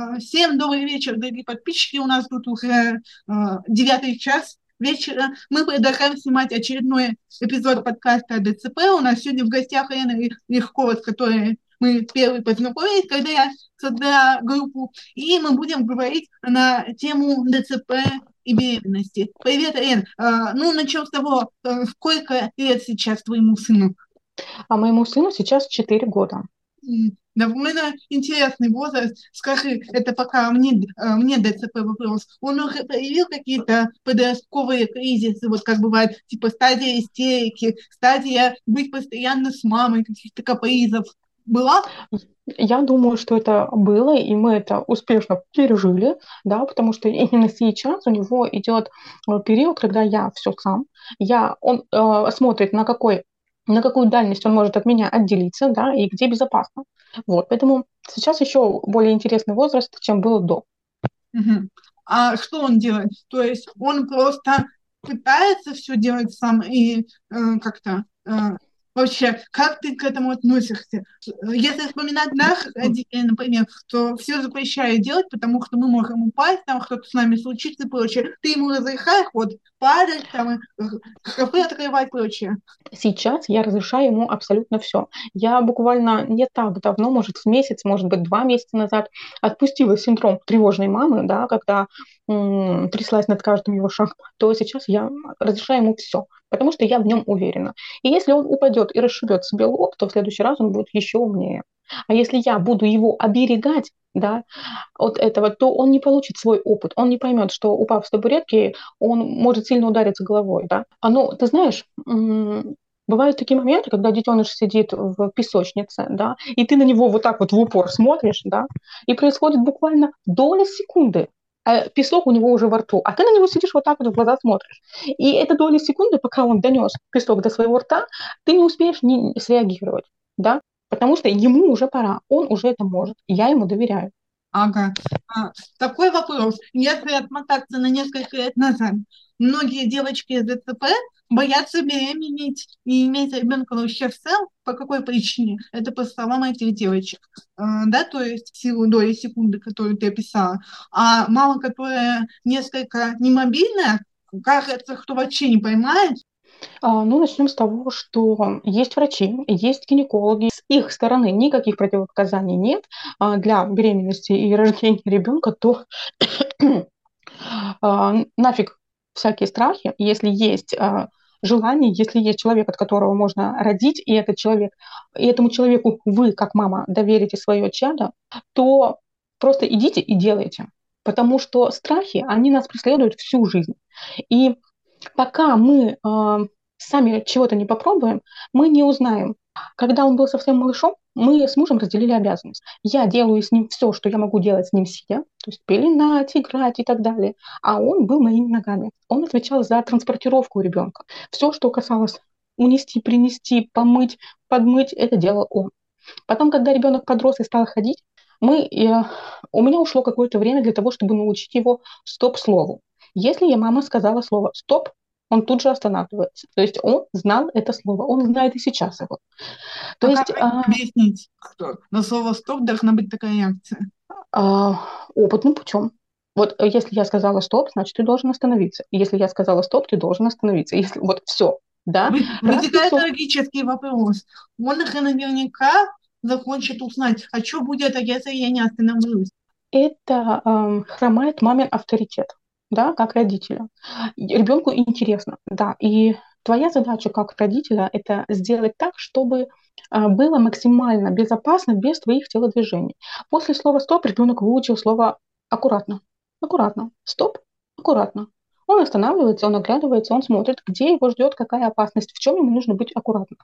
А, всем добрый вечер, дорогие подписчики. У нас тут уже а, девятый час вечера. Мы продолжаем снимать очередной эпизод подкаста ДЦП. У нас сегодня в гостях Лена Легкова, с которой мы первые познакомились, когда я создала группу. И мы будем говорить на тему ДЦП и беременности. Привет, Лен. А, ну, начнем с того, сколько лет сейчас твоему сыну? А моему сыну сейчас 4 года. Довольно интересный возраст. Скажи, это пока мне, мне ДЦП вопрос. Он уже проявил какие-то подростковые кризисы, вот как бывает, типа стадия истерики, стадия быть постоянно с мамой, каких-то капризов. Была? Я думаю, что это было, и мы это успешно пережили, да, потому что именно сейчас у него идет э, период, когда я все сам, я, он э, смотрит, на какой на какую дальность он может от меня отделиться, да, и где безопасно. Вот, поэтому сейчас еще более интересный возраст, чем было до. Угу. А что он делает? То есть он просто пытается все делать сам и э, как-то э, Вообще, как ты к этому относишься? Если вспоминать наших родителей, например, то все запрещают делать, потому что мы можем упасть, там что-то с нами случится и прочее. Ты ему разрешаешь вот падать, там, шкафы открывать прочее. Сейчас я разрешаю ему абсолютно все. Я буквально не так давно, может, месяц, может быть, два месяца назад отпустила синдром тревожной мамы, да, когда м- тряслась над каждым его шагом, то сейчас я разрешаю ему все потому что я в нем уверена. И если он упадет и расшибет себе лоб, то в следующий раз он будет еще умнее. А если я буду его оберегать, да, от этого, то он не получит свой опыт, он не поймет, что упав с табуретки, он может сильно удариться головой, да. А ну, ты знаешь, Бывают такие моменты, когда детеныш сидит в песочнице, да, и ты на него вот так вот в упор смотришь, да, и происходит буквально доля секунды, а песок у него уже во рту, а ты на него сидишь вот так вот в глаза смотришь. И это доли секунды, пока он донес песок до своего рта, ты не успеешь не среагировать, да, потому что ему уже пора, он уже это может, я ему доверяю. Ага. А, такой вопрос. Если отмотаться на несколько лет назад, многие девочки из ДЦП боятся беременеть и иметь ребенка вообще в целом. По какой причине? Это по словам этих девочек. А, да, то есть силу доли секунды, которую ты описала. А мама, которая несколько немобильная, кажется, кто вообще не поймает, а, ну, начнем с того, что есть врачи, есть гинекологи. С их стороны никаких противопоказаний нет а, для беременности и рождения ребенка, то а, нафиг всякие страхи, если есть желание, если есть человек, от которого можно родить, и этот человек, и этому человеку вы, как мама, доверите свое чадо, то просто идите и делайте. Потому что страхи, они нас преследуют всю жизнь. И пока мы э, сами чего-то не попробуем, мы не узнаем. Когда он был совсем малышом, мы с мужем разделили обязанность. Я делаю с ним все, что я могу делать с ним сидя, то есть пеленать, играть и так далее. А он был моими ногами. Он отвечал за транспортировку ребенка. Все, что касалось унести, принести, помыть, подмыть, это делал он. Потом, когда ребенок подрос и стал ходить, мы, э, у меня ушло какое-то время для того, чтобы научить его стоп-слову. Если я мама сказала слово «стоп», он тут же останавливается. То есть он знал это слово, он знает и сейчас его. То а есть, как а, объяснить, кто? На слово «стоп» должна быть такая реакция. А, опытным путем. Вот э, если я сказала «стоп», значит, ты должен остановиться. Если я сказала «стоп», ты должен остановиться. Если вот все, да? Вытекает логический вопрос. Он их наверняка захочет узнать, а что будет, если я не остановлюсь? Это эм, хромает мамин авторитет да, как родителя. Ребенку интересно, да, и твоя задача как родителя – это сделать так, чтобы а, было максимально безопасно без твоих телодвижений. После слова «стоп» ребенок выучил слово «аккуратно». Аккуратно. Стоп, аккуратно. Он останавливается, он оглядывается, он смотрит, где его ждет какая опасность, в чем ему нужно быть аккуратным.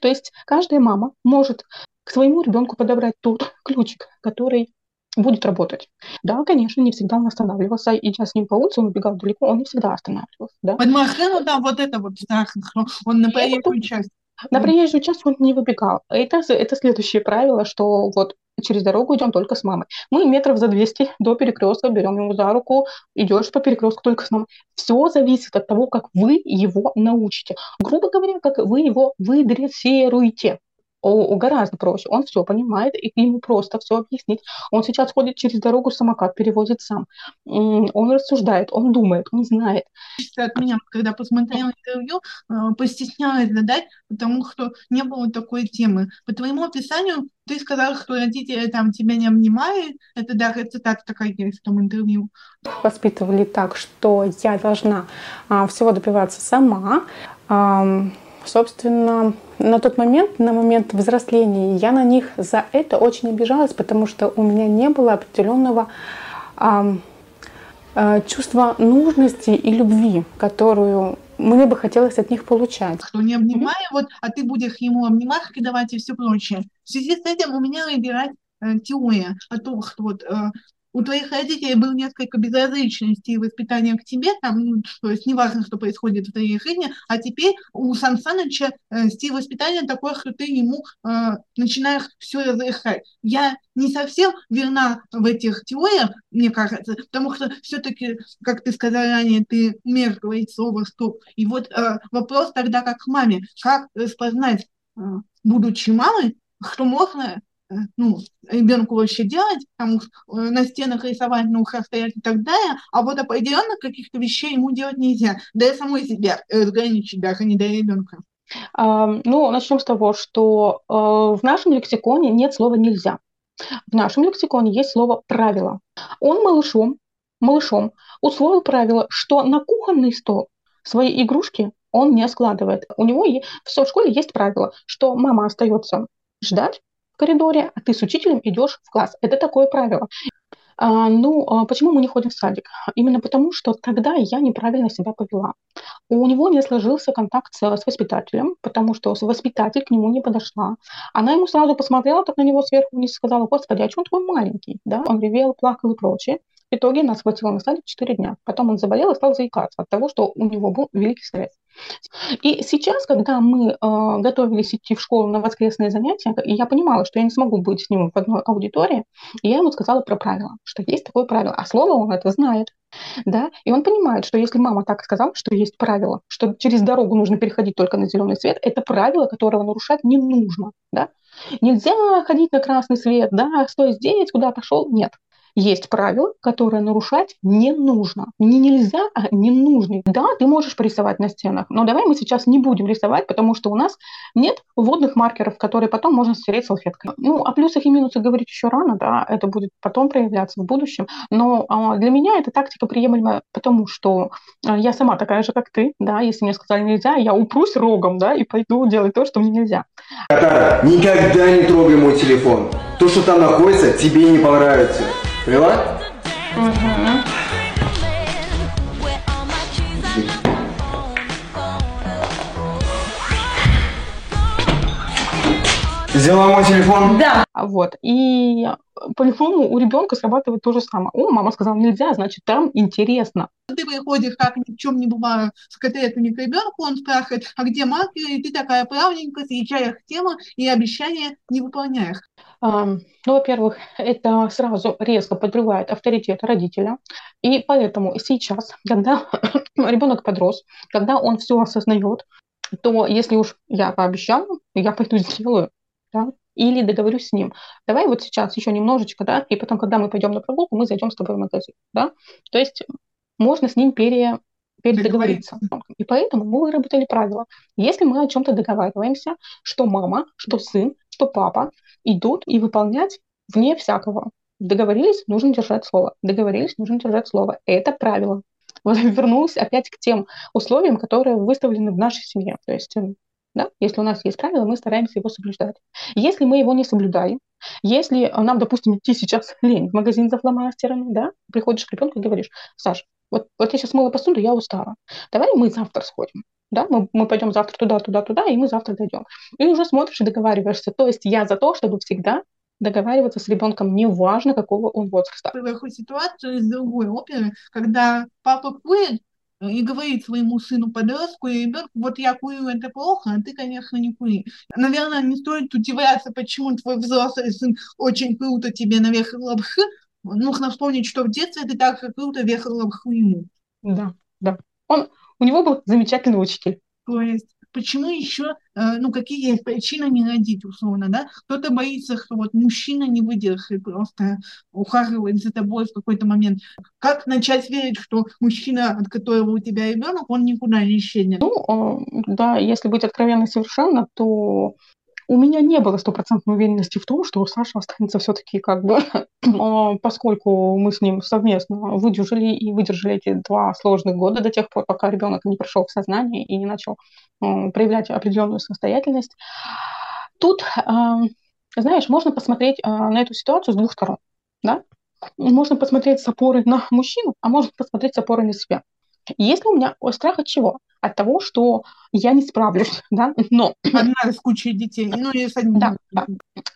То есть каждая мама может к своему ребенку подобрать тот ключик, который будет работать. Да, конечно, не всегда он останавливался, идя с ним по улице, он убегал далеко, он не всегда останавливался. Да? Под машину, да, вот это вот, да, он на проезжую часть. На проезжую часть он не выбегал. Это, это следующее правило, что вот через дорогу идем только с мамой. Мы метров за 200 до перекрестка берем ему за руку, идешь по перекрестку только с мамой. Все зависит от того, как вы его научите. Грубо говоря, как вы его выдрессируете. О, гораздо проще. Он все понимает, и ему просто все объяснить. Он сейчас ходит через дорогу, самокат перевозит сам. Он рассуждает, он думает, он знает. От меня, когда посмотрела интервью, э, постеснялась задать, потому что не было такой темы. По твоему описанию ты сказал, что родители там тебя не обнимали. Это даже цитата такая есть в том интервью. Воспитывали так, что я должна а, всего добиваться сама. А, собственно, на тот момент, на момент взросления, я на них за это очень обижалась, потому что у меня не было определенного а, а, чувства нужности и любви, которую мне бы хотелось от них получать. Что не обнимай, mm-hmm. вот, а ты будешь ему обнимать, давать и все прочее. В связи с этим у меня выбирать э, теория о том, что вот э, у твоих родителей был несколько безразличный стиль воспитания к тебе, там, ну, то есть неважно, что происходит в твоей жизни, а теперь у Сан Саныча э, стиль воспитания такой, что ты ему э, начинаешь все разрешать. Я не совсем верна в этих теориях, мне кажется, потому что все-таки, как ты сказала ранее, ты умеешь говорить слово «стоп». И вот э, вопрос тогда как к маме, как распознать, э, будучи мамой, что можно ну, ребенку вообще делать, там э, на стенах рисовать, на ухах стоять и так далее, а вот определенных каких-то вещей ему делать нельзя, да и самой себя разграничить, даже не до ребенка. Ну, начнем с того, что э, в нашем лексиконе нет слова «нельзя». В нашем лексиконе есть слово «правило». Он малышом, малышом условил правило, что на кухонный стол свои игрушки он не складывает. У него в школе есть правило, что мама остается ждать, коридоре, а ты с учителем идешь в класс. Это такое правило. А, ну, а почему мы не ходим в садик? Именно потому, что тогда я неправильно себя повела. У него не сложился контакт с, с воспитателем, потому что воспитатель к нему не подошла. Она ему сразу посмотрела так на него сверху и сказала, господи, а что он такой маленький? Да? Он ревел, плакал и прочее. В итоге нас хватило на садик 4 дня. Потом он заболел и стал заикаться от того, что у него был великий стресс. И сейчас, когда мы э, готовились идти в школу на воскресные занятия, и я понимала, что я не смогу быть с ним в одной аудитории, я ему сказала про правила, что есть такое правило, а слово он это знает. Да? И он понимает, что если мама так сказала, что есть правило, что через дорогу нужно переходить только на зеленый свет, это правило, которого нарушать не нужно. Да? Нельзя ходить на красный свет, да, стой здесь, куда пошел, нет есть правила, которые нарушать не нужно. Не нельзя, а не нужно. Да, ты можешь порисовать на стенах, но давай мы сейчас не будем рисовать, потому что у нас нет водных маркеров, которые потом можно стереть салфеткой. Ну, о плюсах и минусах говорить еще рано, да, это будет потом проявляться в будущем. Но а, для меня эта тактика приемлема, потому что а, я сама такая же, как ты, да, если мне сказали нельзя, я упрусь рогом, да, и пойду делать то, что мне нельзя. Катара, никогда не трогай мой телефон. То, что там находится, тебе не понравится. Поняла? Угу. Взяла мой телефон? Да. Вот. И по-любому у ребенка срабатывает то же самое. О, мама сказала нельзя, значит, там интересно. Ты приходишь, как ни в чем не бывает, с котлетами к ребенку, он спрашивает, а где маркеры, и ты такая правненькая, съезжаешь к тему и обещания не выполняешь. Ну, во-первых, это сразу резко подрывает авторитет родителя. И поэтому сейчас, когда ребенок подрос, когда он все осознает, то если уж я пообещала, я пойду сделаю, да, или договорюсь с ним. Давай вот сейчас еще немножечко, да, и потом, когда мы пойдем на прогулку, мы зайдем с тобой в магазин, да. То есть можно с ним пере, передоговориться. И поэтому мы выработали правило. Если мы о чем-то договариваемся, что мама, что сын, что папа идут и выполнять вне всякого. Договорились, нужно держать слово. Договорились, нужно держать слово. Это правило. Вот вернулась опять к тем условиям, которые выставлены в нашей семье. То есть, эм, да, если у нас есть правило, мы стараемся его соблюдать. Если мы его не соблюдаем, если нам, допустим, идти сейчас лень в магазин за фломастерами, да, приходишь к ребенку и говоришь, Саш, вот, вот я сейчас мыла посуду, я устала. Давай мы завтра сходим да, мы, мы пойдем завтра туда, туда, туда, и мы завтра дойдем. И уже смотришь и договариваешься. То есть я за то, чтобы всегда договариваться с ребенком, неважно, какого он возраста. Ситуацию из другой оперы, когда папа курит, и говорит своему сыну подростку и ребенку, вот я курю, это плохо, а ты, конечно, не кури. Наверное, не стоит удивляться, почему твой взрослый сын очень круто тебе навехал лапхы. Нужно вспомнить, что в детстве ты так же круто вехал лапху ему. Да, да. Он, у него был замечательный учитель. То есть почему еще, э, ну, какие есть причины не родить, условно, да? Кто-то боится, что вот мужчина не выдержит, просто ухаживает за тобой в какой-то момент. Как начать верить, что мужчина, от которого у тебя ребенок, он никуда не исчезнет? Ну, да, если быть откровенной совершенно, то у меня не было стопроцентной уверенности в том, что Саша останется все-таки как бы, а, поскольку мы с ним совместно выдержали и выдержали эти два сложных года до тех пор, пока ребенок не пришел в сознание и не начал а, проявлять определенную самостоятельность. Тут, а, знаешь, можно посмотреть на эту ситуацию с двух сторон, да? Можно посмотреть с опорой на мужчину, а можно посмотреть с опорой на себя. Если у меня страх от чего? от того, что я не справлюсь, да, но... Одна из кучи детей, ну и с одним. Да, да.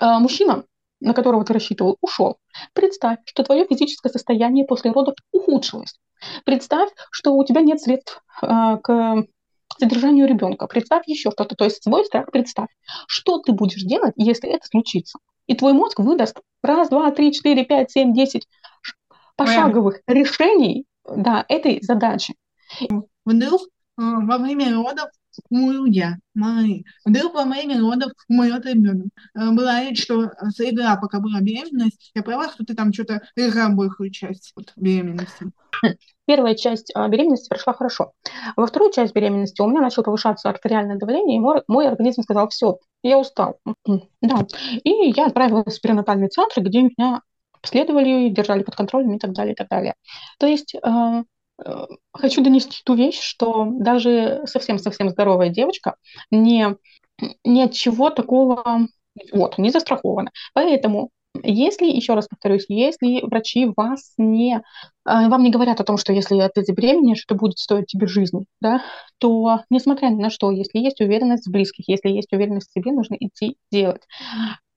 А, мужчина, на которого ты рассчитывал, ушел. Представь, что твое физическое состояние после родов ухудшилось. Представь, что у тебя нет средств э, к содержанию ребенка. Представь еще что-то. То есть свой страх представь. Что ты будешь делать, если это случится? И твой мозг выдаст раз, два, три, четыре, пять, семь, десять пошаговых решений да, этой задачи. Вдруг во время родов умру май. Вдруг во время родов умрет ребенок. Была речь, что игра, пока была беременность, я права, что ты там что-то играл большую часть вот, беременности. Первая часть а, беременности прошла хорошо. Во вторую часть беременности у меня начало повышаться артериальное давление, и мой, мой организм сказал, все, я устал. Да. И я отправилась в перинатальный центр, где меня обследовали, держали под контролем и так далее, и так далее. То есть Э, хочу донести ту вещь, что даже совсем-совсем здоровая девочка не, ни от чего такого вот, не застрахована. Поэтому если, еще раз повторюсь, если врачи вас не, э, вам не говорят о том, что если ты забеременеешь, это будет стоить тебе жизни, да, то несмотря ни на что, если есть уверенность в близких, если есть уверенность в себе, нужно идти делать.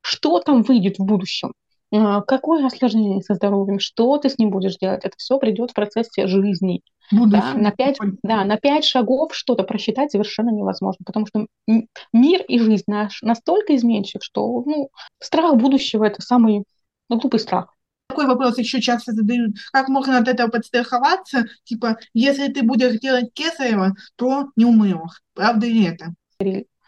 Что там выйдет в будущем? А, какое осложнение со здоровьем, что ты с ним будешь делать, это все придет в процессе жизни. Да, на, пять, да, на пять шагов что-то просчитать совершенно невозможно, потому что мир и жизнь наш настолько изменчив, что ну, страх будущего – это самый ну, глупый страх. Такой вопрос еще часто задают. Как можно от этого подстраховаться? Типа, если ты будешь делать кесарево, то не умрешь. Правда ли это?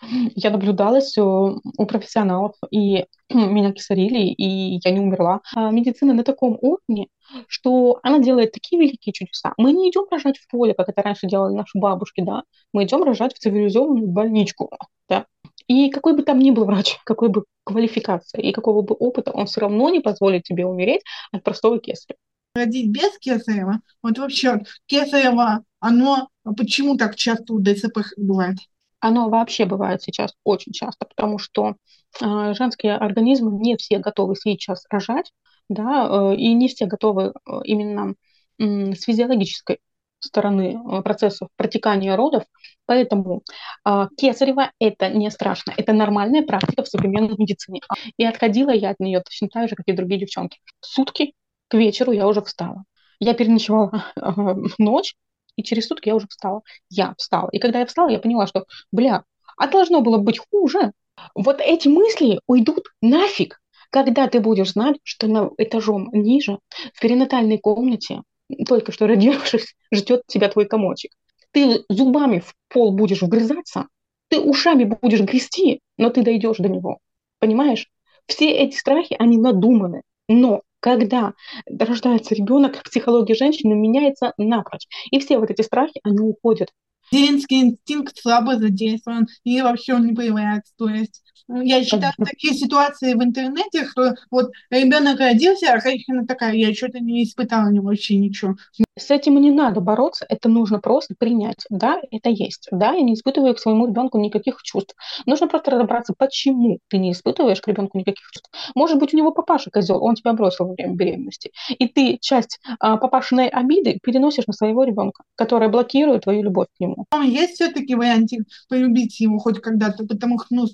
Я наблюдалась у профессионалов, и меня кисарили, и я не умерла. А медицина на таком уровне, что она делает такие великие чудеса. Мы не идем рожать в поле, как это раньше делали наши бабушки, да. Мы идем рожать в цивилизованную больничку, да. И какой бы там ни был врач, какой бы квалификация и какого бы опыта, он все равно не позволит тебе умереть от простого кесарева. Родить без кесарева, вот вообще кесарева, оно почему так часто у ДЦП бывает? Оно вообще бывает сейчас очень часто, потому что э, женские организмы не все готовы сейчас рожать, да, э, и не все готовы э, именно э, с физиологической стороны э, процессов протекания родов, поэтому э, кесарево это не страшно, это нормальная практика в современной медицине. И отходила я от нее точно так же, как и другие девчонки. Сутки к вечеру я уже встала. Я переночевала э, ночь, и через сутки я уже встала. Я встала. И когда я встала, я поняла, что, бля, а должно было быть хуже. Вот эти мысли уйдут нафиг, когда ты будешь знать, что на этажом ниже, в перинатальной комнате, только что родившись, ждет тебя твой комочек. Ты зубами в пол будешь вгрызаться, ты ушами будешь грести, но ты дойдешь до него. Понимаешь? Все эти страхи, они надуманы. Но когда рождается ребенок, психология женщины меняется напрочь. И все вот эти страхи, они уходят. Материнский инстинкт слабо задействован, и вообще он не появляется. То есть я считаю, такие ситуации в интернете, что вот ребенок родился, а женщина такая, я что-то не испытала ни вообще ничего. С этим не надо бороться, это нужно просто принять. Да, это есть. Да, я не испытываю к своему ребенку никаких чувств. Нужно просто разобраться, почему ты не испытываешь к ребенку никаких чувств. Может быть, у него папаша козел, он тебя бросил во время беременности. И ты часть а, папашиной обиды переносишь на своего ребенка, которая блокирует твою любовь к нему. Есть все-таки варианты полюбить его хоть когда-то, потому что, ну,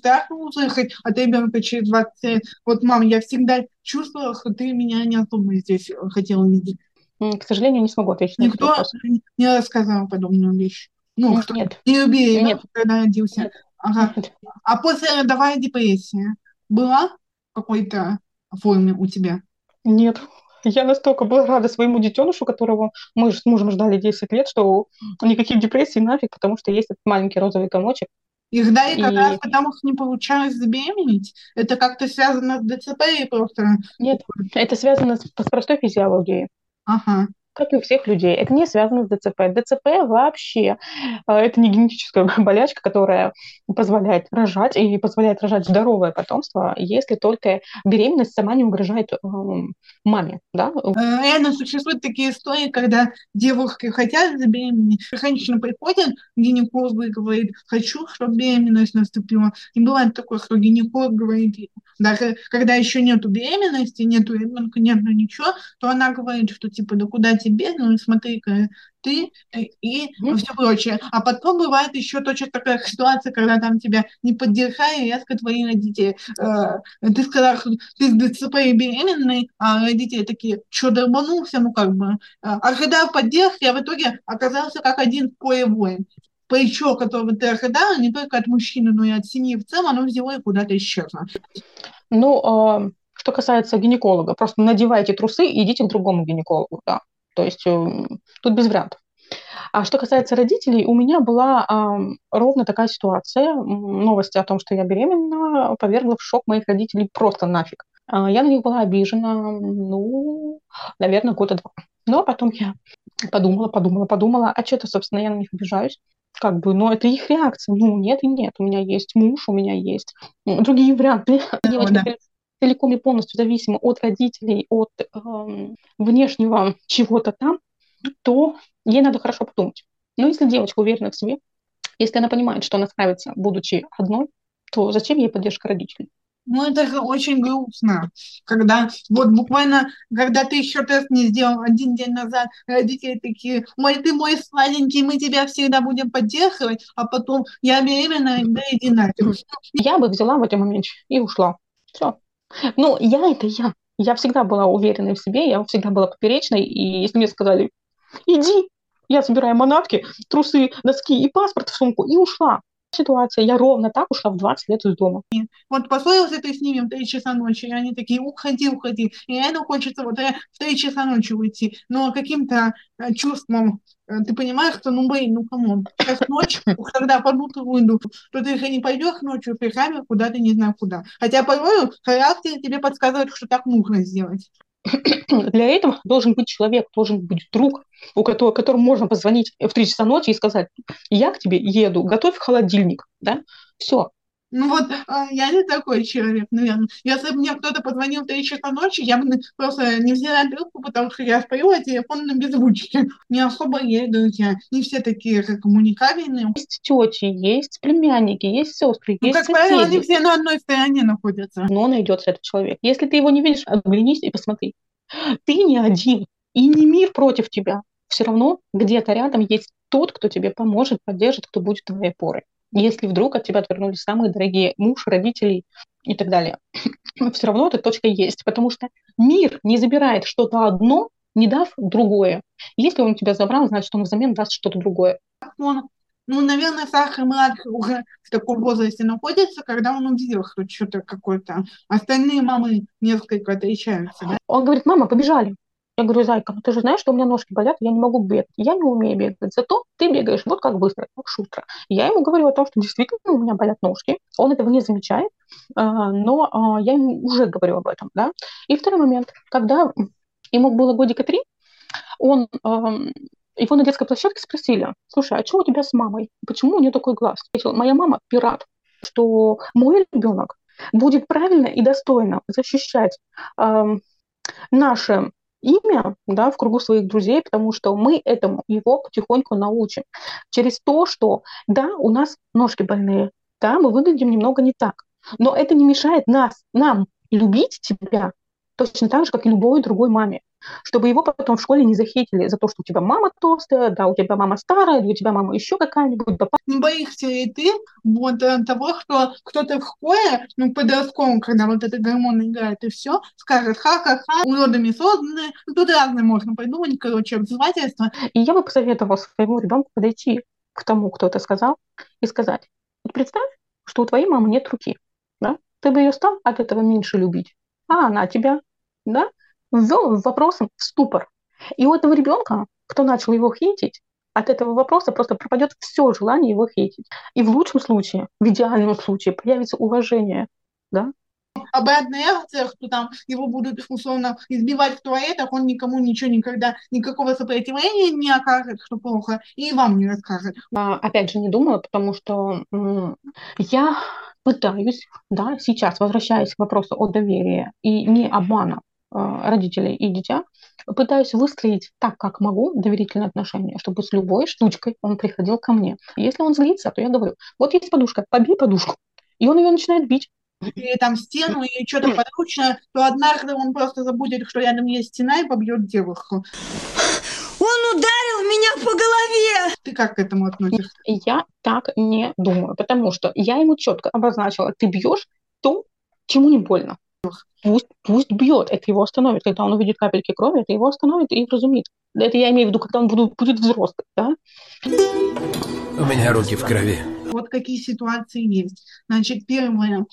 страшно услышать от ребенка через 20 лет. Вот, мам, я всегда чувствовала, что ты меня не особо здесь хотела видеть. К сожалению, не смогу ответить Никто не рассказал подобную вещь. Ну, что нет. не любили, нет. когда родился. Нет. Ага. Нет. А после родовая депрессия была в какой-то форме у тебя? Нет. Я настолько была рада своему детенышу, которого мы с мужем ждали 10 лет, что никаких депрессий нафиг, потому что есть этот маленький розовый комочек, Их да, и, и... как раз потому что не получалось забеременеть. Это как-то связано с ДЦП и просто... Нет, это связано с, с простой физиологией. Ага как и у всех людей. Это не связано с ДЦП. ДЦП вообще э, это не генетическая болячка, которая позволяет рожать и позволяет рожать здоровое потомство, если только беременность сама не угрожает э, маме. Да? Э, реально существуют такие истории, когда девушки хотят забеременеть, женщина приходит и говорит, хочу, чтобы беременность наступила. И бывает такое, что гинеколог говорит, даже когда еще нету беременности, нету ребенка, нету ничего, то она говорит, что типа, да куда тебе, ну смотри-ка, ты э, и mm все прочее. А потом бывает еще точно такая ситуация, когда там тебя не поддержали резко твои родители. Э, ты сказал, что ты с ДЦП и беременный, а родители такие, что долбанулся, ну как бы. А, а когда поддержки, я в итоге оказался как один в поле воин плечо, которого ты ожидала, не только от мужчины, но и от семьи в целом, оно взяло и куда-то исчезло. Ну, э, что касается гинеколога, просто надевайте трусы и идите к другому гинекологу, да. То есть э, тут без вариантов. А что касается родителей, у меня была э, ровно такая ситуация. Новости о том, что я беременна, повергла в шок моих родителей просто нафиг. Э, я на них была обижена, ну, наверное, года два. Но потом я подумала, подумала, подумала, а что-то, собственно, я на них обижаюсь как бы, но это их реакция. Ну, нет и нет. У меня есть муж, у меня есть другие варианты. Да. Целиком и полностью зависима от родителей, от э, внешнего чего-то там, то ей надо хорошо подумать. Но если девочка уверена в себе, если она понимает, что она справится, будучи одной, то зачем ей поддержка родителей? Ну, это же очень грустно, когда вот буквально, когда ты еще тест не сделал один день назад, родители такие, ой, ты мой сладенький, мы тебя всегда будем поддерживать, а потом я беременна, да иди нафиг. Я бы взяла в этом моменте и ушла. Все. Ну, я это я. Я всегда была уверенной в себе, я всегда была поперечной, и если мне сказали, иди, я собираю манатки, трусы, носки и паспорт в сумку, и ушла ситуация. Я ровно так ушла в 20 лет из дома. Вот поссорился ты с ними в 3 часа ночи, и они такие, уходи, уходи. И реально хочется вот э, в 3 часа ночи уйти. Но каким-то э, чувством э, ты понимаешь, что, ну, блин, ну, кому? Сейчас ночь, когда под утро уйду, то ты же не пойдешь ночью пешами куда-то не знаю куда. Хотя порой характер тебе подсказывает, что так нужно сделать. Для этого должен быть человек, должен быть друг, у которого, которому можно позвонить в 3 часа ночи и сказать, я к тебе еду, готовь холодильник, да, все, ну вот а, я не такой человек, наверное. Если бы мне кто-то позвонил в 3 часа ночи, я бы просто не взяла трубку, потому что я сплю, а телефон на беззвучке. Не особо есть друзья. Не все такие как коммуникабельные. Есть тети, есть племянники, есть сестры, ну, есть как правило, они все на одной стороне находятся. Но найдется этот человек. Если ты его не видишь, оглянись и посмотри. Ты не один, и не мир против тебя. Все равно где-то рядом есть тот, кто тебе поможет, поддержит, кто будет твоей опорой если вдруг от тебя отвернулись самые дорогие муж, родители и так далее. Все равно эта точка есть, потому что мир не забирает что-то одно, не дав другое. Если он тебя забрал, значит, он взамен даст что-то другое. Он, ну, наверное, Саха младший уже в таком возрасте находится, когда он увидел, что что-то какое-то. Остальные мамы несколько отличаются. Да? Он говорит, мама, побежали. Я говорю, зайка, ну ты же знаешь, что у меня ножки болят, я не могу бегать. Я не умею бегать, зато ты бегаешь вот как быстро, как шустро. Я ему говорю о том, что действительно у меня болят ножки. Он этого не замечает, а, но а, я ему уже говорю об этом. Да? И второй момент, когда ему было годика три, он его на детской площадке спросили, слушай, а что у тебя с мамой? Почему у нее такой глаз? Моя мама пират, что мой ребенок будет правильно и достойно защищать э, наши имя да, в кругу своих друзей, потому что мы этому его потихоньку научим. Через то, что да, у нас ножки больные, да, мы выглядим немного не так, но это не мешает нас, нам любить тебя точно так же, как и любой другой маме чтобы его потом в школе не захейтили за то, что у тебя мама толстая, да, у тебя мама старая, у тебя мама еще какая-нибудь. Да. Не боишься ли ты вот э, того, что кто-то в школе, ну, подростковом, когда вот это гормон играет и все, скажет ха-ха-ха, уродами созданы, ну, тут разные можно придумать, короче, обзывательства. И я бы посоветовала своему ребенку подойти к тому, кто это сказал, и сказать, вот представь, что у твоей мамы нет руки, да? Ты бы ее стал от этого меньше любить, а она тебя, да? Ввел вопросом в ступор. И у этого ребенка, кто начал его хейтить, от этого вопроса просто пропадет все желание его хейтить. И в лучшем случае, в идеальном случае, появится уважение, да, обратная реакция, что там его будут условно избивать в туалетах, он никому ничего никогда, никакого сопротивления не окажет, что плохо, и вам не расскажет. А, опять же, не думаю, потому что я пытаюсь, да, сейчас, возвращаясь к вопросу о доверии и не обмана э, родителей и дитя, пытаюсь выстроить так, как могу, доверительные отношения, чтобы с любой штучкой он приходил ко мне. Если он злится, то я говорю, вот есть подушка, побей подушку. И он ее начинает бить или там стену, или что-то подручное, то однажды он просто забудет, что рядом есть стена и побьет девушку. Он ударил меня по голове! Ты как к этому относишься? Я так не думаю, потому что я ему четко обозначила, ты бьешь то, чему не больно. Пусть, пусть бьет, это его остановит. Когда он увидит капельки крови, это его остановит и вразумит. Это я имею в виду, когда он будет, будет взрослый, да? У меня руки в крови. Вот какие ситуации есть. Значит, первое, э,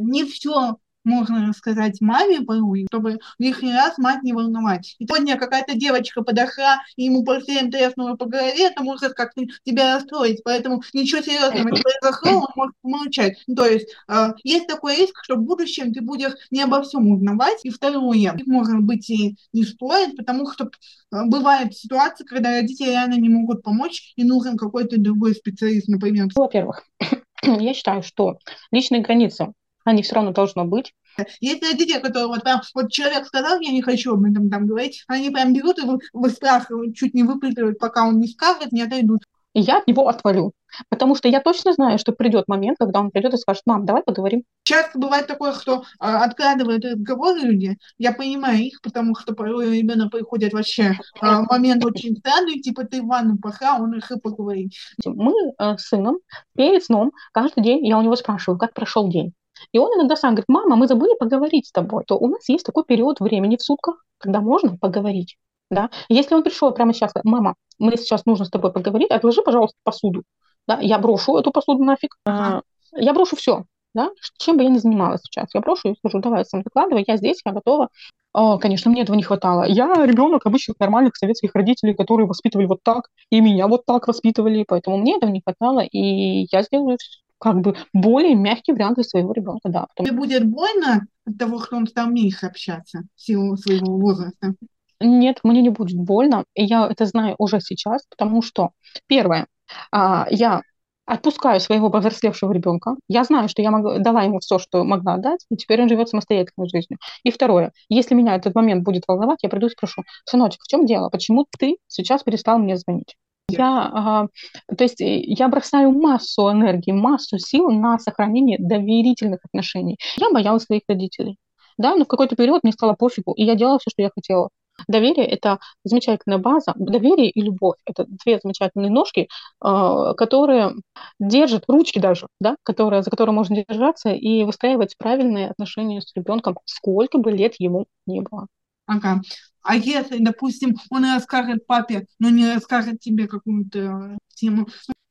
не все можно рассказать маме порой, чтобы лишний раз мать не волновать. И сегодня какая-то девочка подошла, и ему портфелем треснула по голове, это может как-то тебя расстроить. Поэтому ничего серьезного не произошло, он может помолчать. То есть э, есть такой риск, что в будущем ты будешь не обо всем узнавать. И второе, может быть и не стоит, потому что э, бывают ситуации, когда родители реально не могут помочь, и нужен какой-то другой специалист, например. Во-первых, я считаю, что личные границы они все равно должны быть. Есть родители, которые вот прям, вот человек сказал, я не хочу об этом там говорить, они прям берут и в страх чуть не выпытывают, пока он не скажет, не отойдут. И я от него отвалю. Потому что я точно знаю, что придет момент, когда он придет и скажет, мам, давай поговорим. Часто бывает такое, что а, откладывают разговоры люди. Я понимаю их, потому что порой ребенок приходит вообще а, момент очень странный, типа ты в ванну пошла, он их и поговорит. Мы э, с сыном перед сном каждый день я у него спрашиваю, как прошел день. И он иногда сам говорит, мама, мы забыли поговорить с тобой. То у нас есть такой период времени в сутках, когда можно поговорить. Да? Если он пришел прямо сейчас, мама, мне сейчас нужно с тобой поговорить, отложи, пожалуйста, посуду. Да? Я брошу эту посуду нафиг. Ага. Я брошу все. Да? Чем бы я ни занималась сейчас. Я брошу и скажу, давай сам докладывай, я здесь, я готова. О, конечно, мне этого не хватало. Я ребенок обычных нормальных советских родителей, которые воспитывали вот так, и меня вот так воспитывали, поэтому мне этого не хватало, и я сделаю как бы более мягкий вариант для своего ребенка, да. Потом... Тебе будет больно от того, что он стал меньше общаться в силу своего возраста? Нет, мне не будет больно. И я это знаю уже сейчас, потому что, первое, а, я отпускаю своего повзрослевшего ребенка. Я знаю, что я могу, дала ему все, что могла дать, и теперь он живет самостоятельной жизнью. И второе, если меня этот момент будет волновать, я приду и спрошу, сыночек, в чем дело? Почему ты сейчас перестал мне звонить? Я, то есть э, я бросаю массу энергии, массу сил на сохранение доверительных отношений. Я боялась своих родителей. Да, но в какой-то период мне стало пофигу, и я делала все, что я хотела. Доверие – это замечательная база. Доверие и любовь – это две замечательные ножки, а, которые держат, ручки даже, да, которые, за которые можно держаться и выстраивать правильные отношения с ребенком, сколько бы лет ему ни было. Ага. А если, допустим, он расскажет папе, но не расскажет тебе какую-то тему,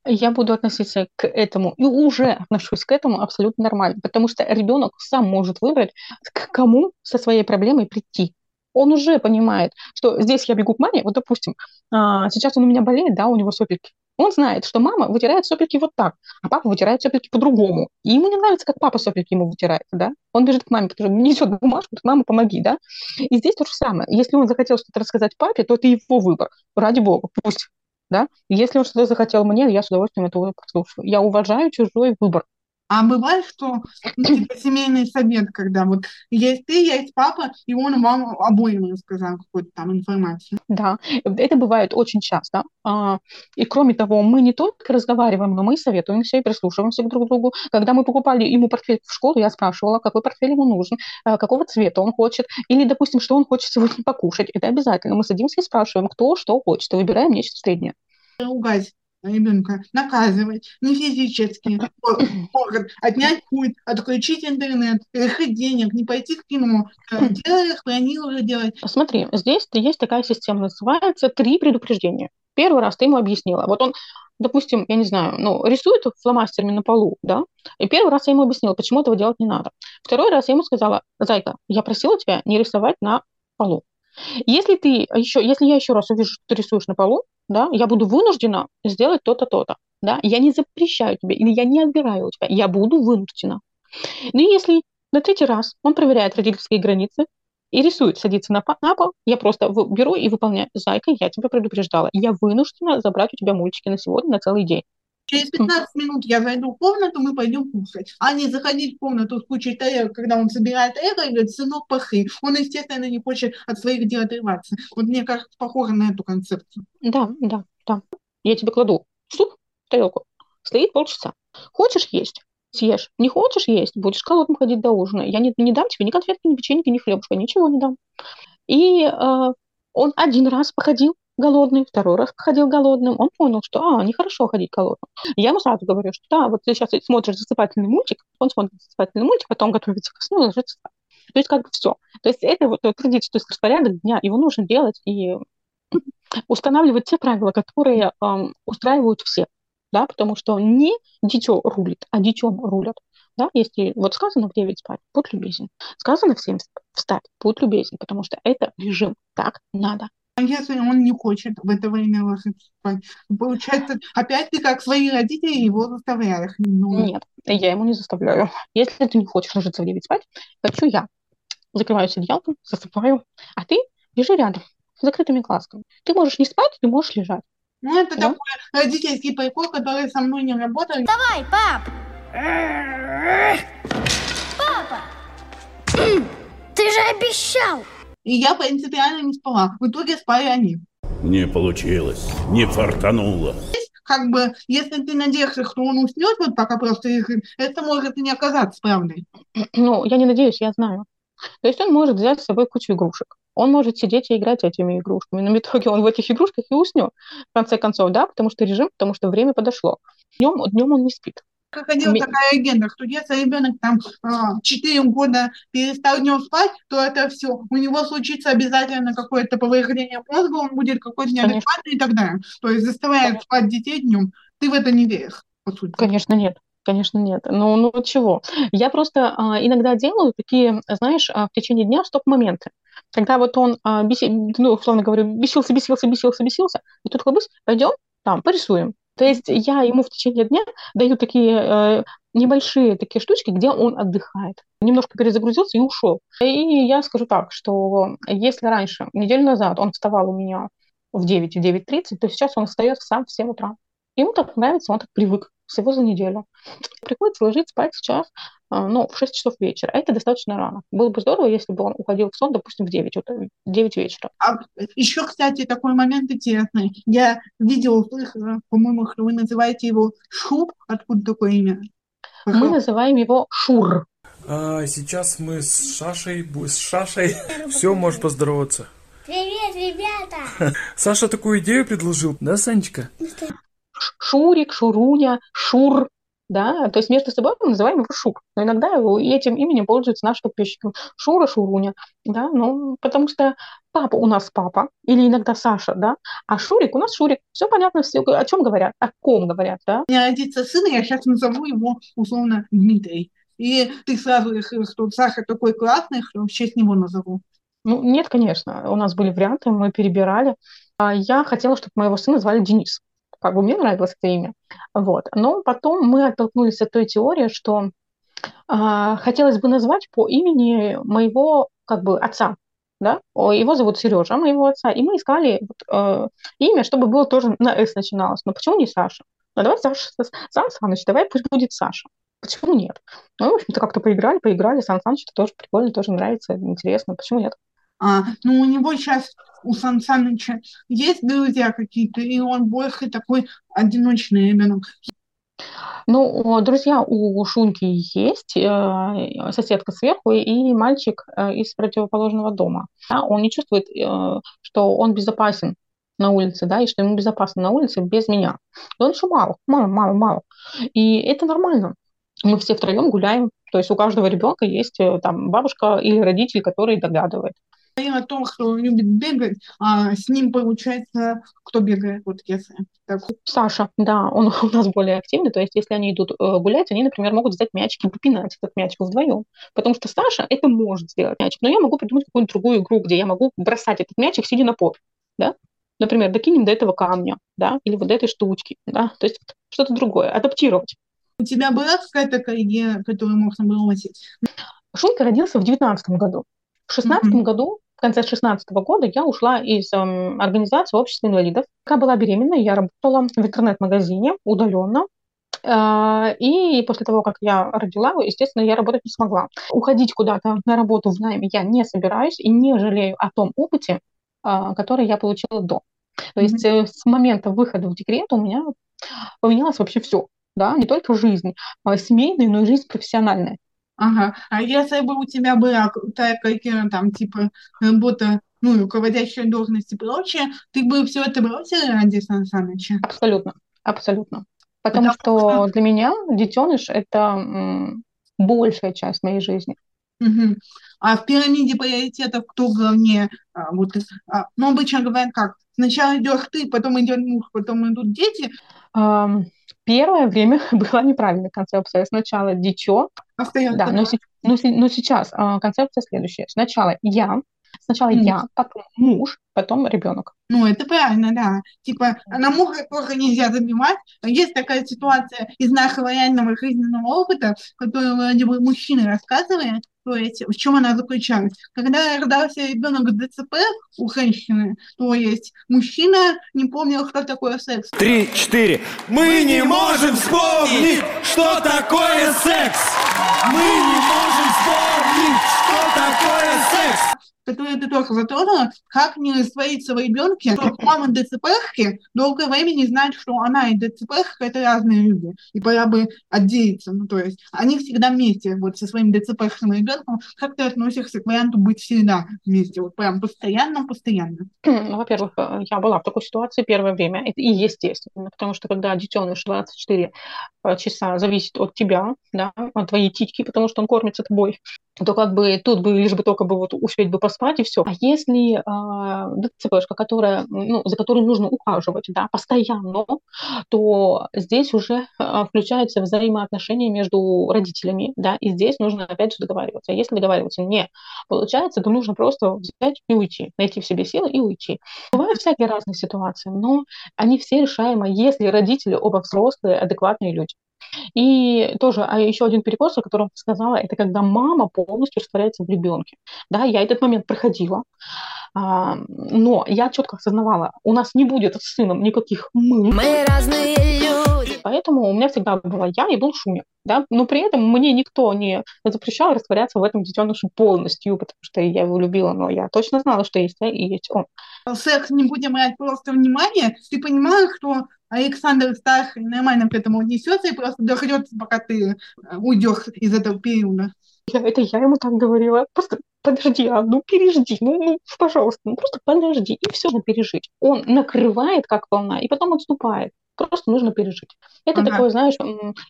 я буду относиться к этому и уже отношусь к этому абсолютно нормально, потому что ребенок сам может выбрать, к кому со своей проблемой прийти. Он уже понимает, что здесь я бегу к маме, вот допустим, а, сейчас он у меня болеет, да, у него сопельки. Он знает, что мама вытирает сопельки вот так, а папа вытирает сопельки по-другому. И ему не нравится, как папа сопельки ему вытирает, да. Он бежит к маме, которая несет бумажку, мама, помоги, да. И здесь то же самое. Если он захотел что-то рассказать папе, то это его выбор. Ради бога, пусть. Да? Если он что-то захотел мне, я с удовольствием это послушаю. Я уважаю чужой выбор. А бывает, что ну, типа семейный совет, когда вот есть ты, есть папа, и он вам обоим рассказал какую-то там информацию. Да, это бывает очень часто. А, и кроме того, мы не только разговариваем, но мы советуемся и прислушиваемся друг к другу. Когда мы покупали ему портфель в школу, я спрашивала, какой портфель ему нужен, а, какого цвета он хочет, или, допустим, что он хочет сегодня покушать. Это обязательно. Мы садимся и спрашиваем, кто что хочет, и выбираем нечто среднее. Ругать ребенка наказывать, не физически, отнять пульт, отключить интернет, лишить денег, не пойти в кино, делай, планирую делать. Смотри, здесь есть такая система, называется три предупреждения. Первый раз ты ему объяснила. Вот он, допустим, я не знаю, ну, рисует фломастерами на полу, да, и первый раз я ему объяснила, почему этого делать не надо. Второй раз я ему сказала, зайка, я просила тебя не рисовать на полу. Если ты еще, если я еще раз увижу, что ты рисуешь на полу, да, я буду вынуждена сделать то-то, то-то, да, я не запрещаю тебе, или я не отбираю у тебя, я буду вынуждена. Ну, если на третий раз он проверяет родительские границы и рисует, садится на, на пол, я просто беру и выполняю. Зайка, я тебя предупреждала. Я вынуждена забрать у тебя мультики на сегодня, на целый день. Через 15 минут я зайду в комнату, мы пойдем кушать. А не заходить в комнату с кучей тарелок, когда он собирает эго и говорит, сынок, пахы. Он, естественно, не хочет от своих дел отрываться. Вот мне кажется, похоже на эту концепцию. Да, да, да. Я тебе кладу суп в тарелку. Стоит полчаса. Хочешь есть? Съешь. Не хочешь есть? Будешь голодным ходить до ужина. Я не, не дам тебе ни конфетки, ни печеньки, ни хлебушка, ничего не дам. И э, он один раз походил, голодный, второй раз ходил голодным, он понял, что, а, нехорошо ходить голодным. Я ему сразу говорю, что да, вот ты сейчас смотришь засыпательный мультик, он смотрит засыпательный мультик, потом готовится к сну и ложится спать. То есть как бы все. То есть это вот традиция, то есть распорядок дня, его нужно делать и устанавливать те правила, которые эм, устраивают всех, да, потому что не дитё рулит, а детем рулят. Да, если вот сказано в 9 спать, будь любезен. Сказано в 7 встать, будь любезен, потому что это режим, так надо. Если он не хочет в это время ложиться спать? Получается, опять ты как свои родители его заставляешь. Ну... Нет, я ему не заставляю. Если ты не хочешь ложиться в 9 спать, хочу я. Закрываюсь одеялком, засыпаю, а ты лежи рядом, с закрытыми глазками. Ты можешь не спать, ты можешь лежать. Ну, это да? такой родительский прикол, который со мной не работает. Давай, пап! Папа! Ты же обещал! И я принципиально не спала. В итоге спали они. Не получилось, не фартануло. Как бы, если ты надеешься, что он уснет, вот пока просто это может и не оказаться правдой. Ну, я не надеюсь, я знаю. То есть он может взять с собой кучу игрушек. Он может сидеть и играть этими игрушками. Но в итоге он в этих игрушках и уснет. В конце концов, да, потому что режим, потому что время подошло. Днем, днем он не спит как ходила такая легенда, что если ребенок там 4 а, года перестал днем спать, то это все. У него случится обязательно какое-то повреждение мозга, он будет какой-то неадекватный и так далее. То есть заставляет спать детей днем. Ты в это не веришь, по сути. Конечно, нет. Конечно, нет. Ну, ну чего? Я просто а, иногда делаю такие, знаешь, а, в течение дня стоп-моменты. Когда вот он, а, беси, ну, условно говоря, бесился, бесился, бесился, бесился, и тут хлобысь, пойдем, там, порисуем. То есть я ему в течение дня даю такие э, небольшие такие штучки, где он отдыхает. Немножко перезагрузился и ушел. И я скажу так, что если раньше, неделю назад, он вставал у меня в 9, в 9.30, то сейчас он встает сам в 7 утра. Ему так нравится, он так привык всего за неделю. Приходится ложить спать сейчас, ну, в 6 часов вечера. А это достаточно рано. Было бы здорово, если бы он уходил в сон, допустим, в 9, 9 вечера. А еще, кстати, такой момент интересный. Я видела, по-моему, вы называете его Шур. Откуда такое имя? Мы называем его Шур. А, сейчас мы с Шашей, с Шашей. Все, можешь поздороваться. Привет, ребята! Саша такую идею предложил, да, Санечка? Шурик, Шуруня, Шур, да, то есть между собой мы называем его Шур, но иногда его, этим именем пользуются наши подписчики. Шура, Шуруня, да, ну, потому что папа у нас папа, или иногда Саша, да, а Шурик у нас Шурик. Все понятно, все, о чем говорят, о ком говорят, да. У меня родится сын, я сейчас назову его условно Дмитрий. И ты сразу решил, что Саша такой классный, что в честь него назову. Ну, нет, конечно. У нас были варианты, мы перебирали. А я хотела, чтобы моего сына звали Денис как бы мне нравилось это имя. Вот. Но потом мы оттолкнулись от той теории, что э, хотелось бы назвать по имени моего как бы отца. Да? Его зовут Сережа, моего отца. И мы искали э, имя, чтобы было тоже на «С» начиналось. Но почему не Саша? Ну, давай Саша, Сан Саныч, давай пусть будет Саша. Почему нет? Ну, в общем-то, как-то поиграли, поиграли. Сан Саныч это тоже прикольно, тоже нравится, интересно. Почему нет? А, ну, у него сейчас, у Сан Саныча, есть друзья какие-то, и он больше такой одиночный ребенок. Ну, друзья у Шуньки есть, э, соседка сверху и мальчик э, из противоположного дома. Да, он не чувствует, э, что он безопасен на улице, да, и что ему безопасно на улице без меня. Но он еще мало, мало, мало, мало. И это нормально. Мы все втроем гуляем, то есть у каждого ребенка есть там бабушка или родитель, который догадывает о том, кто любит бегать, а с ним получается, кто бегает, вот если так. Саша, да, он у нас более активный, то есть если они идут э, гулять, они, например, могут взять мячик и попинать этот мячик вдвоем, потому что Саша это может сделать мячик, но я могу придумать какую-нибудь другую игру, где я могу бросать этот мячик, сидя на пол, да, например, докинем до этого камня, да, или вот до этой штучки, да, то есть что-то другое, адаптировать. У тебя была какая-то идея, которую можно было носить? Шунка родился в девятнадцатом году. В шестнадцатом mm-hmm. году, в конце шестнадцатого года, я ушла из эм, организации общества инвалидов. Пока была беременна, я работала в интернет-магазине удаленно. Э, и после того, как я родила, естественно, я работать не смогла. Уходить куда-то на работу в найме я не собираюсь и не жалею о том опыте, э, который я получила до. То есть mm-hmm. с момента выхода в декрет у меня поменялось вообще все да, не только жизнь а семейная, но и жизнь профессиональная. Ага. А если бы у тебя была такая, там, типа, работа, ну, руководящая должность и прочее, ты бы все это бросила ради Сан Саныча? Абсолютно, абсолютно. Потому, Потому что, что для меня детеныш – это большая часть моей жизни. Угу. А в пирамиде приоритетов кто главнее? А, вот, а, ну, обычно говорят как? Сначала идешь ты, потом идет муж, потом идут дети. Um, первое время была неправильная концепция. Сначала. Остается. Да, но, но, но сейчас uh, концепция следующая. Сначала я, Сначала mm. я, потом муж, потом ребенок. Ну, это правильно, да. Типа, на мужа тоже нельзя забивать. Есть такая ситуация из нашего реального жизненного опыта, которую вроде бы мужчины рассказывали, то есть в чем она заключалась? Когда родился ребенок с ДЦП у женщины, то есть мужчина не помнил, что такое секс. Три, четыре. Мы не можем вспомнить, что такое секс. Мы не можем вспомнить, что такое секс которую ты только затронула, как не раствориться в ребенке, что мама ДЦПхи долгое время не знает, что она и ДЦПхи это разные люди, и пора бы отделиться, ну то есть они всегда вместе, вот со своим ДЦПхным ребенком, как ты относишься к варианту быть всегда вместе, вот прям постоянно-постоянно? Ну, во-первых, э, я была в такой ситуации первое время, и естественно, потому что когда детеныш 24 э, часа зависит от тебя, да, от твоей титьки, потому что он кормится тобой, то как бы тут бы лишь бы только бы вот успеть бы поспать и все. А если э, ДЦПшка, которая, ну, за которой нужно ухаживать, да, постоянно, то здесь уже э, включаются взаимоотношения между родителями, да, и здесь нужно опять же договариваться. Если договариваться не получается, то нужно просто взять и уйти, найти в себе силы и уйти. Бывают всякие разные ситуации, но они все решаемы, если родители оба взрослые, адекватные люди. И тоже, а еще один перекос, о котором ты сказала, это когда мама полностью растворяется в ребенке. Да, я этот момент проходила, а, но я четко осознавала, у нас не будет с сыном никаких мы. Мы разные люди. Поэтому у меня всегда была я и был шумик. Да? Но при этом мне никто не запрещал растворяться в этом детеныше полностью, потому что я его любила, но я точно знала, что есть я и есть он. Секс не будем брать просто внимание. Ты понимаешь, что Александр Старший нормально к этому отнесется и просто дождется, пока ты э, уйдешь из этого периода. Это я ему так говорила. Просто подожди, а ну пережди, ну, ну пожалуйста, ну просто подожди, и все нужно пережить. Он накрывает как волна, и потом отступает. Просто нужно пережить. Это ага. такое, знаешь,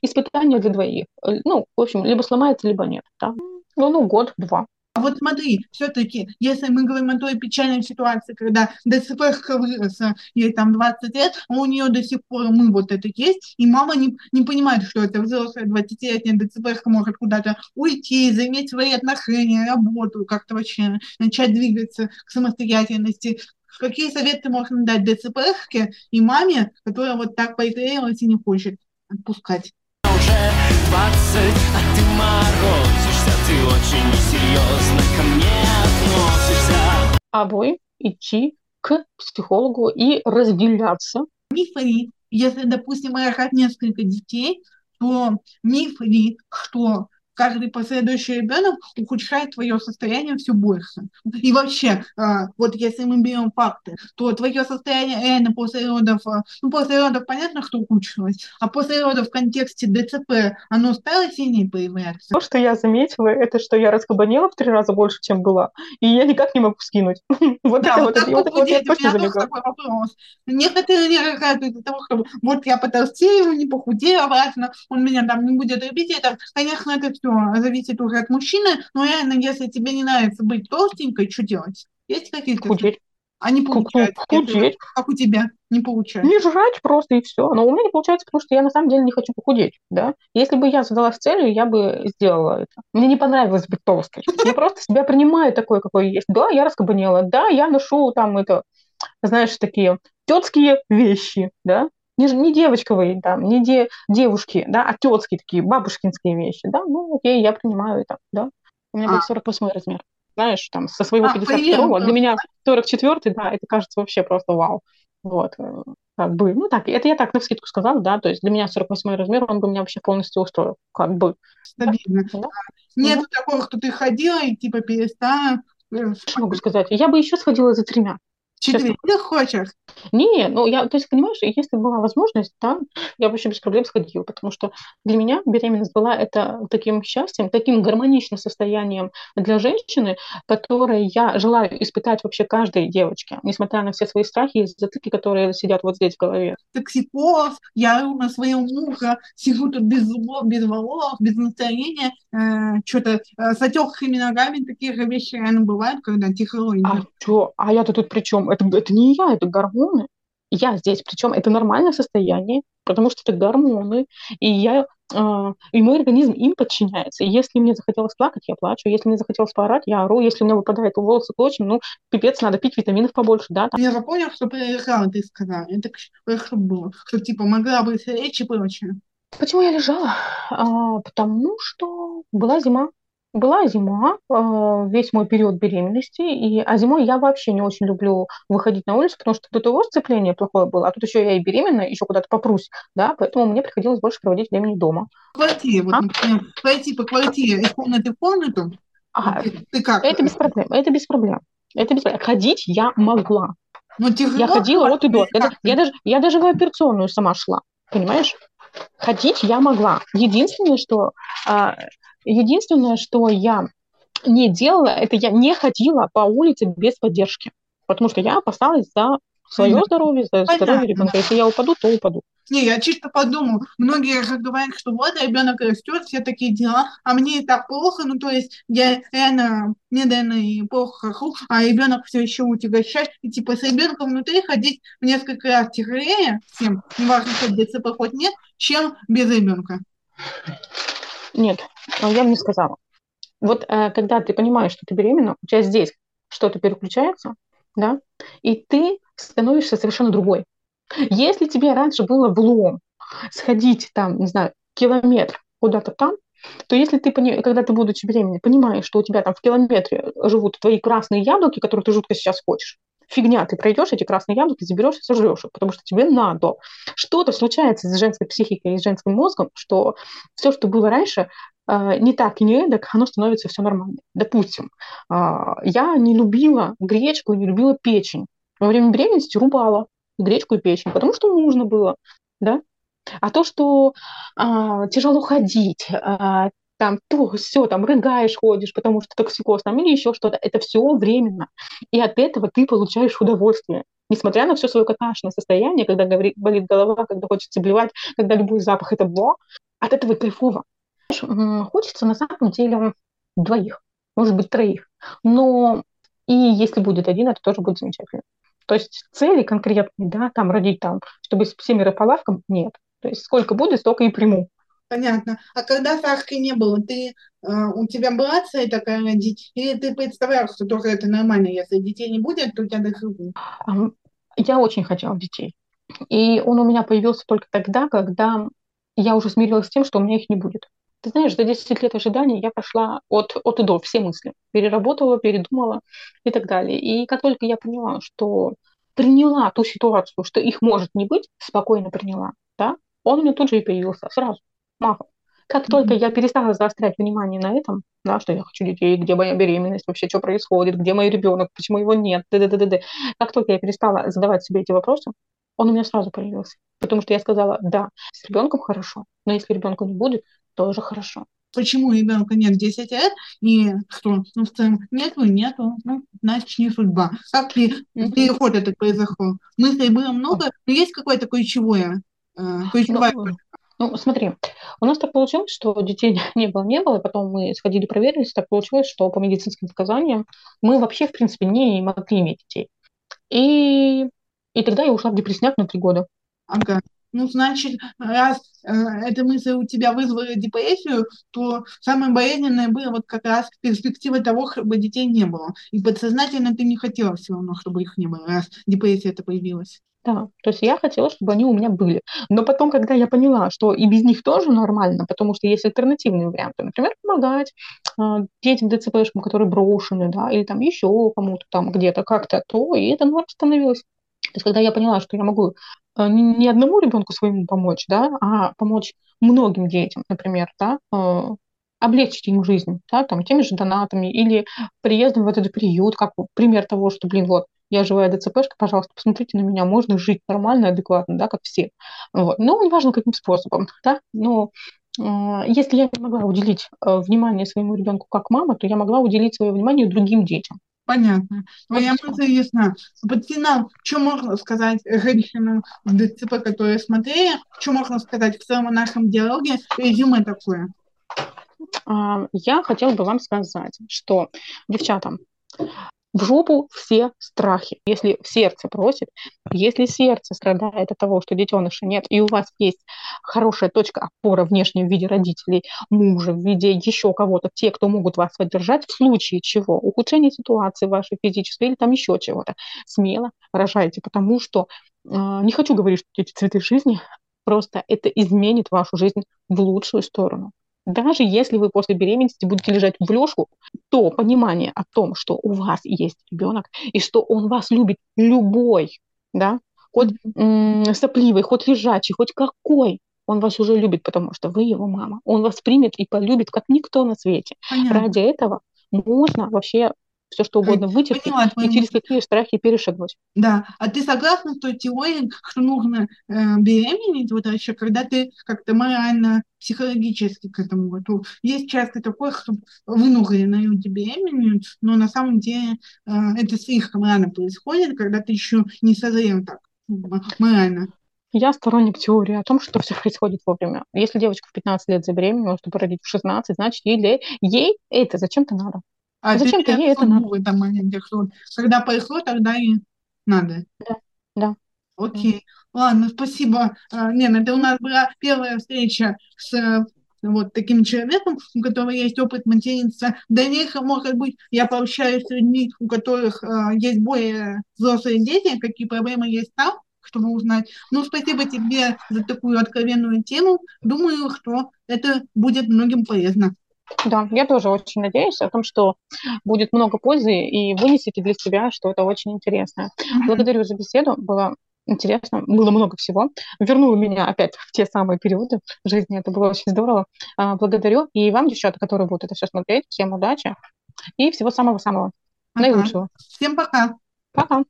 испытание для двоих. Э, ну, в общем, либо сломается, либо нет. Да? Ну, ну, год-два. А вот смотри, все-таки, если мы говорим о той печальной ситуации, когда ДЦП выросла, ей там 20 лет, а у нее до сих пор мы вот это есть, и мама не, не понимает, что это взрослая 20-летняя ДЦП может куда-то уйти, заиметь свои отношения, работу, как-то вообще начать двигаться к самостоятельности. Какие советы можно дать ДЦПхке и маме, которая вот так поигрелась и не хочет отпускать? Уже 20, а ты морозишься, ты очень серьезно ко мне относишься. Обоим идти к психологу и разделяться. Миф ли, если, допустим, рожать несколько детей, то миф ли, что каждый последующий ребенок ухудшает твое состояние все больше. И вообще, а, вот если мы берем факты, то твое состояние реально после родов, а, ну, после родов понятно, что ухудшилось, а после родов в контексте ДЦП оно стало сильнее появляться. То, что я заметила, это что я раскабанела в три раза больше, чем была, и я никак не могу скинуть. Вот это вот, вот вот я точно заметила. Некоторые не из-за того, что вот я потолстею, не похудею обратно, он меня там не будет любить, это, конечно, это все зависит уже от мужчины, но реально, если тебе не нравится быть толстенькой, что делать? Есть какие-то? Худеть. А не получается. Худеть. Как у тебя не получается. Не жрать просто и все. Но у меня не получается, потому что я на самом деле не хочу похудеть, да. Если бы я задалась целью, я бы сделала это. Мне не понравилось быть толстой. Я просто себя принимаю такой, какой есть. Да, я раскабанела. Да, я ношу там это, знаешь, такие тетские вещи, да. Не, не девочковые, там, не де, девушки, да, а тетские такие, бабушкинские вещи, да. Ну, окей, я принимаю это, да. У меня а. будет 48 размер знаешь, там, со своего а, 52-го, для меня 44-й, да, это кажется вообще просто вау. Вот, э, как бы, ну так, это я так на скидку сказала, да, то есть для меня 48 размер, он бы меня вообще полностью устроил, как бы. Стабильно. Да? Нет угу. такого, что ты ходила и типа перестала. Э, что могу сказать? Я бы еще сходила за тремя. Четыре Честно. хочешь? Не, ну я, то есть, понимаешь, если была возможность, да, я вообще без проблем сходила, потому что для меня беременность была это таким счастьем, таким гармоничным состоянием для женщины, которое я желаю испытать вообще каждой девочке, несмотря на все свои страхи и затыки, которые сидят вот здесь в голове. Токсикоз, я на своем мужа сижу тут без зубов, без волос, без настроения, э, что-то э, с отекшими ногами, такие же вещи реально бывают, когда тихо А что? А я-то тут при чем? Это, это не я, это гормоны. Я здесь, причем это нормальное состояние, потому что это гормоны, и я Uh, и мой организм им подчиняется. И если мне захотелось плакать, я плачу. Если мне захотелось поорать, я ору. Если у меня выпадает волосы клочья, ну, пипец, надо пить витаминов побольше, да. Там. Я запомнил, что проиграла, ты сказала. Это хорошо было. Что, типа, могла быть речь и прочее. Почему я лежала? А, потому что была зима. Была зима, а, весь мой период беременности, и, а зимой я вообще не очень люблю выходить на улицу, потому что до того сцепление плохое было, а тут еще я и беременная, еще куда-то попрусь, да, поэтому мне приходилось больше проводить времени дома. Квартире, вот, а? например, пройти по квартире из комнаты в комнату, ага. ты, ты как? Это без проблем, это без проблем. Это без проблем. Ходить я могла. Но ну, тяжело, я ходила от и до. Я, я, даже, я даже в операционную сама шла, понимаешь? Ходить я могла. Единственное, что а, Единственное, что я не делала, это я не ходила по улице без поддержки, потому что я опасалась за свое Понятно. здоровье, за здоровье ребенка. Если я упаду, то упаду. Не, я чисто подумал. Многие же говорят, что вот ребенок растет, все такие дела, а мне и так плохо, ну то есть я реально, мне наверное, и плохо хожу, а ребенок все еще утягощает. И типа с ребенком внутри ходить в несколько раз тяжелее всем, неважно, хоть ДЦП, хоть нет, чем без ребенка. Нет, я бы не сказала. Вот э, когда ты понимаешь, что ты беременна, у тебя здесь что-то переключается, да, и ты становишься совершенно другой. Если тебе раньше было влом сходить там, не знаю, километр куда-то там, то если ты, когда ты, будучи беременной, понимаешь, что у тебя там в километре живут твои красные яблоки, которые ты жутко сейчас хочешь, фигня, ты пройдешь эти красные яблоки, заберешь и сожрешь их, потому что тебе надо. Что-то случается с женской психикой и с женским мозгом, что все, что было раньше, а, не так и не эдак, оно становится все нормально. Допустим, а, я не любила гречку, не любила печень. Во время беременности рубала гречку и печень, потому что нужно было, да. А то, что а, тяжело ходить, а, там то, все, там рыгаешь, ходишь, потому что токсикоз там или еще что-то, это все временно. И от этого ты получаешь удовольствие. Несмотря на все свое какашное состояние, когда болит голова, когда хочется блевать, когда любой запах это бо, от этого кайфово. Хочется на самом деле двоих, может быть, троих. Но и если будет один, это тоже будет замечательно. То есть цели конкретные, да, там родить там, чтобы с семеро по лавкам, нет. То есть сколько будет, столько и приму. Понятно. А когда Сашки не было, ты, э, у тебя была цель такая родить? Или ты представлял, что тоже это нормально, если детей не будет, то у тебя дохру? Я очень хотела детей. И он у меня появился только тогда, когда я уже смирилась с тем, что у меня их не будет. Ты знаешь, за 10 лет ожидания я прошла от, от и до все мысли. Переработала, передумала и так далее. И как только я поняла, что приняла ту ситуацию, что их может не быть, спокойно приняла, да, он у меня тут же и появился сразу, махом. Как только я перестала заострять внимание на этом, да, что я хочу детей, где моя беременность, вообще что происходит, где мой ребенок, почему его нет, д -д -д -д -д. как только я перестала задавать себе эти вопросы, он у меня сразу появился. Потому что я сказала, да, с ребенком хорошо, но если ребенка не будет, тоже хорошо. Почему ребенка нет 10 лет, и что, ну, нету, нету, ну, значит, не судьба. Как ты, mm-hmm. переход этот произошел? Мыслей было много, но есть какое-то ключевое, э, ключевое? Ну, Ну, смотри, у нас так получилось, что детей не было, не было, и потом мы сходили, проверились, так получилось, что по медицинским показаниям мы вообще, в принципе, не могли иметь детей. И, и тогда я ушла в депрессняк на три года. Ага. Ну, значит, раз э, эта мысль у тебя вызвала депрессию, то самое болезненное было вот как раз перспектива того, чтобы детей не было. И подсознательно ты не хотела все равно, чтобы их не было, раз депрессия это появилась. Да, то есть я хотела, чтобы они у меня были. Но потом, когда я поняла, что и без них тоже нормально, потому что есть альтернативные варианты, например, помогать э, детям ДЦПшкам, которые брошены, да, или там еще кому-то там где-то как-то, то и это норм становилось. То есть, когда я поняла, что я могу э, не, одному ребенку своему помочь, да, а помочь многим детям, например, да, э, облегчить им жизнь, да, там, теми же донатами или приездом в этот приют, как пример того, что, блин, вот, я живая ДЦПшка, пожалуйста, посмотрите на меня, можно жить нормально, адекватно, да, как все. Вот. Ну, неважно, каким способом, да, но э, если я не могла уделить э, внимание своему ребенку как мама, то я могла уделить свое внимание другим детям. Понятно. Твоя вот мысль ясна. Под финал, что можно сказать женщинам в ДЦП, которые смотрели, что можно сказать в целом нашем диалоге, резюме такое? Я хотела бы вам сказать, что, девчата, в жопу все страхи. Если сердце просит, если сердце страдает от того, что детеныша нет, и у вас есть хорошая точка опора внешняя в виде родителей, мужа, в виде еще кого-то, те, кто могут вас поддержать, в случае чего, ухудшения ситуации вашей физической или там еще чего-то, смело рожайте, потому что э, не хочу говорить, что эти цветы жизни, просто это изменит вашу жизнь в лучшую сторону. Даже если вы после беременности будете лежать в лёжку, то понимание о том, что у вас есть ребенок и что он вас любит любой, да, хоть м- сопливый, хоть лежачий, хоть какой, он вас уже любит, потому что вы его мама. Он вас примет и полюбит, как никто на свете. Понятно. Ради этого можно вообще все что угодно вытерпеть Поняла, и через какие страхи перешагнуть. Да, а ты согласна с той теорией, что нужно э, беременеть, вот еще, когда ты как-то морально, психологически к этому готов. Есть часто такое, что вынуждены люди беременеют, но на самом деле э, это слишком рано происходит, когда ты еще не созрел так морально. Я сторонник теории о том, что все происходит вовремя. Если девочка в 15 лет забеременела, чтобы родить в 16, значит, ей, ей это зачем-то надо. А зачем ты ей это надо? В этом моменте, что когда пошло, тогда и надо. Да, да. Окей. Ладно, спасибо. Лена, это у нас была первая встреча с вот таким человеком, у которого есть опыт материнства. В дальнейшем, может быть, я пообщаюсь с людьми, у которых э, есть более взрослые дети, какие проблемы есть там, чтобы узнать. Ну, спасибо тебе за такую откровенную тему. Думаю, что это будет многим полезно. Да, я тоже очень надеюсь о том, что будет много пользы и вынесете для себя что-то очень интересное. Mm-hmm. Благодарю за беседу, было интересно, было много всего. Вернуло меня опять в те самые периоды жизни, это было очень здорово. А, благодарю и вам, девчата, которые будут это все смотреть, всем удачи и всего самого-самого ага. наилучшего. Всем пока. Пока.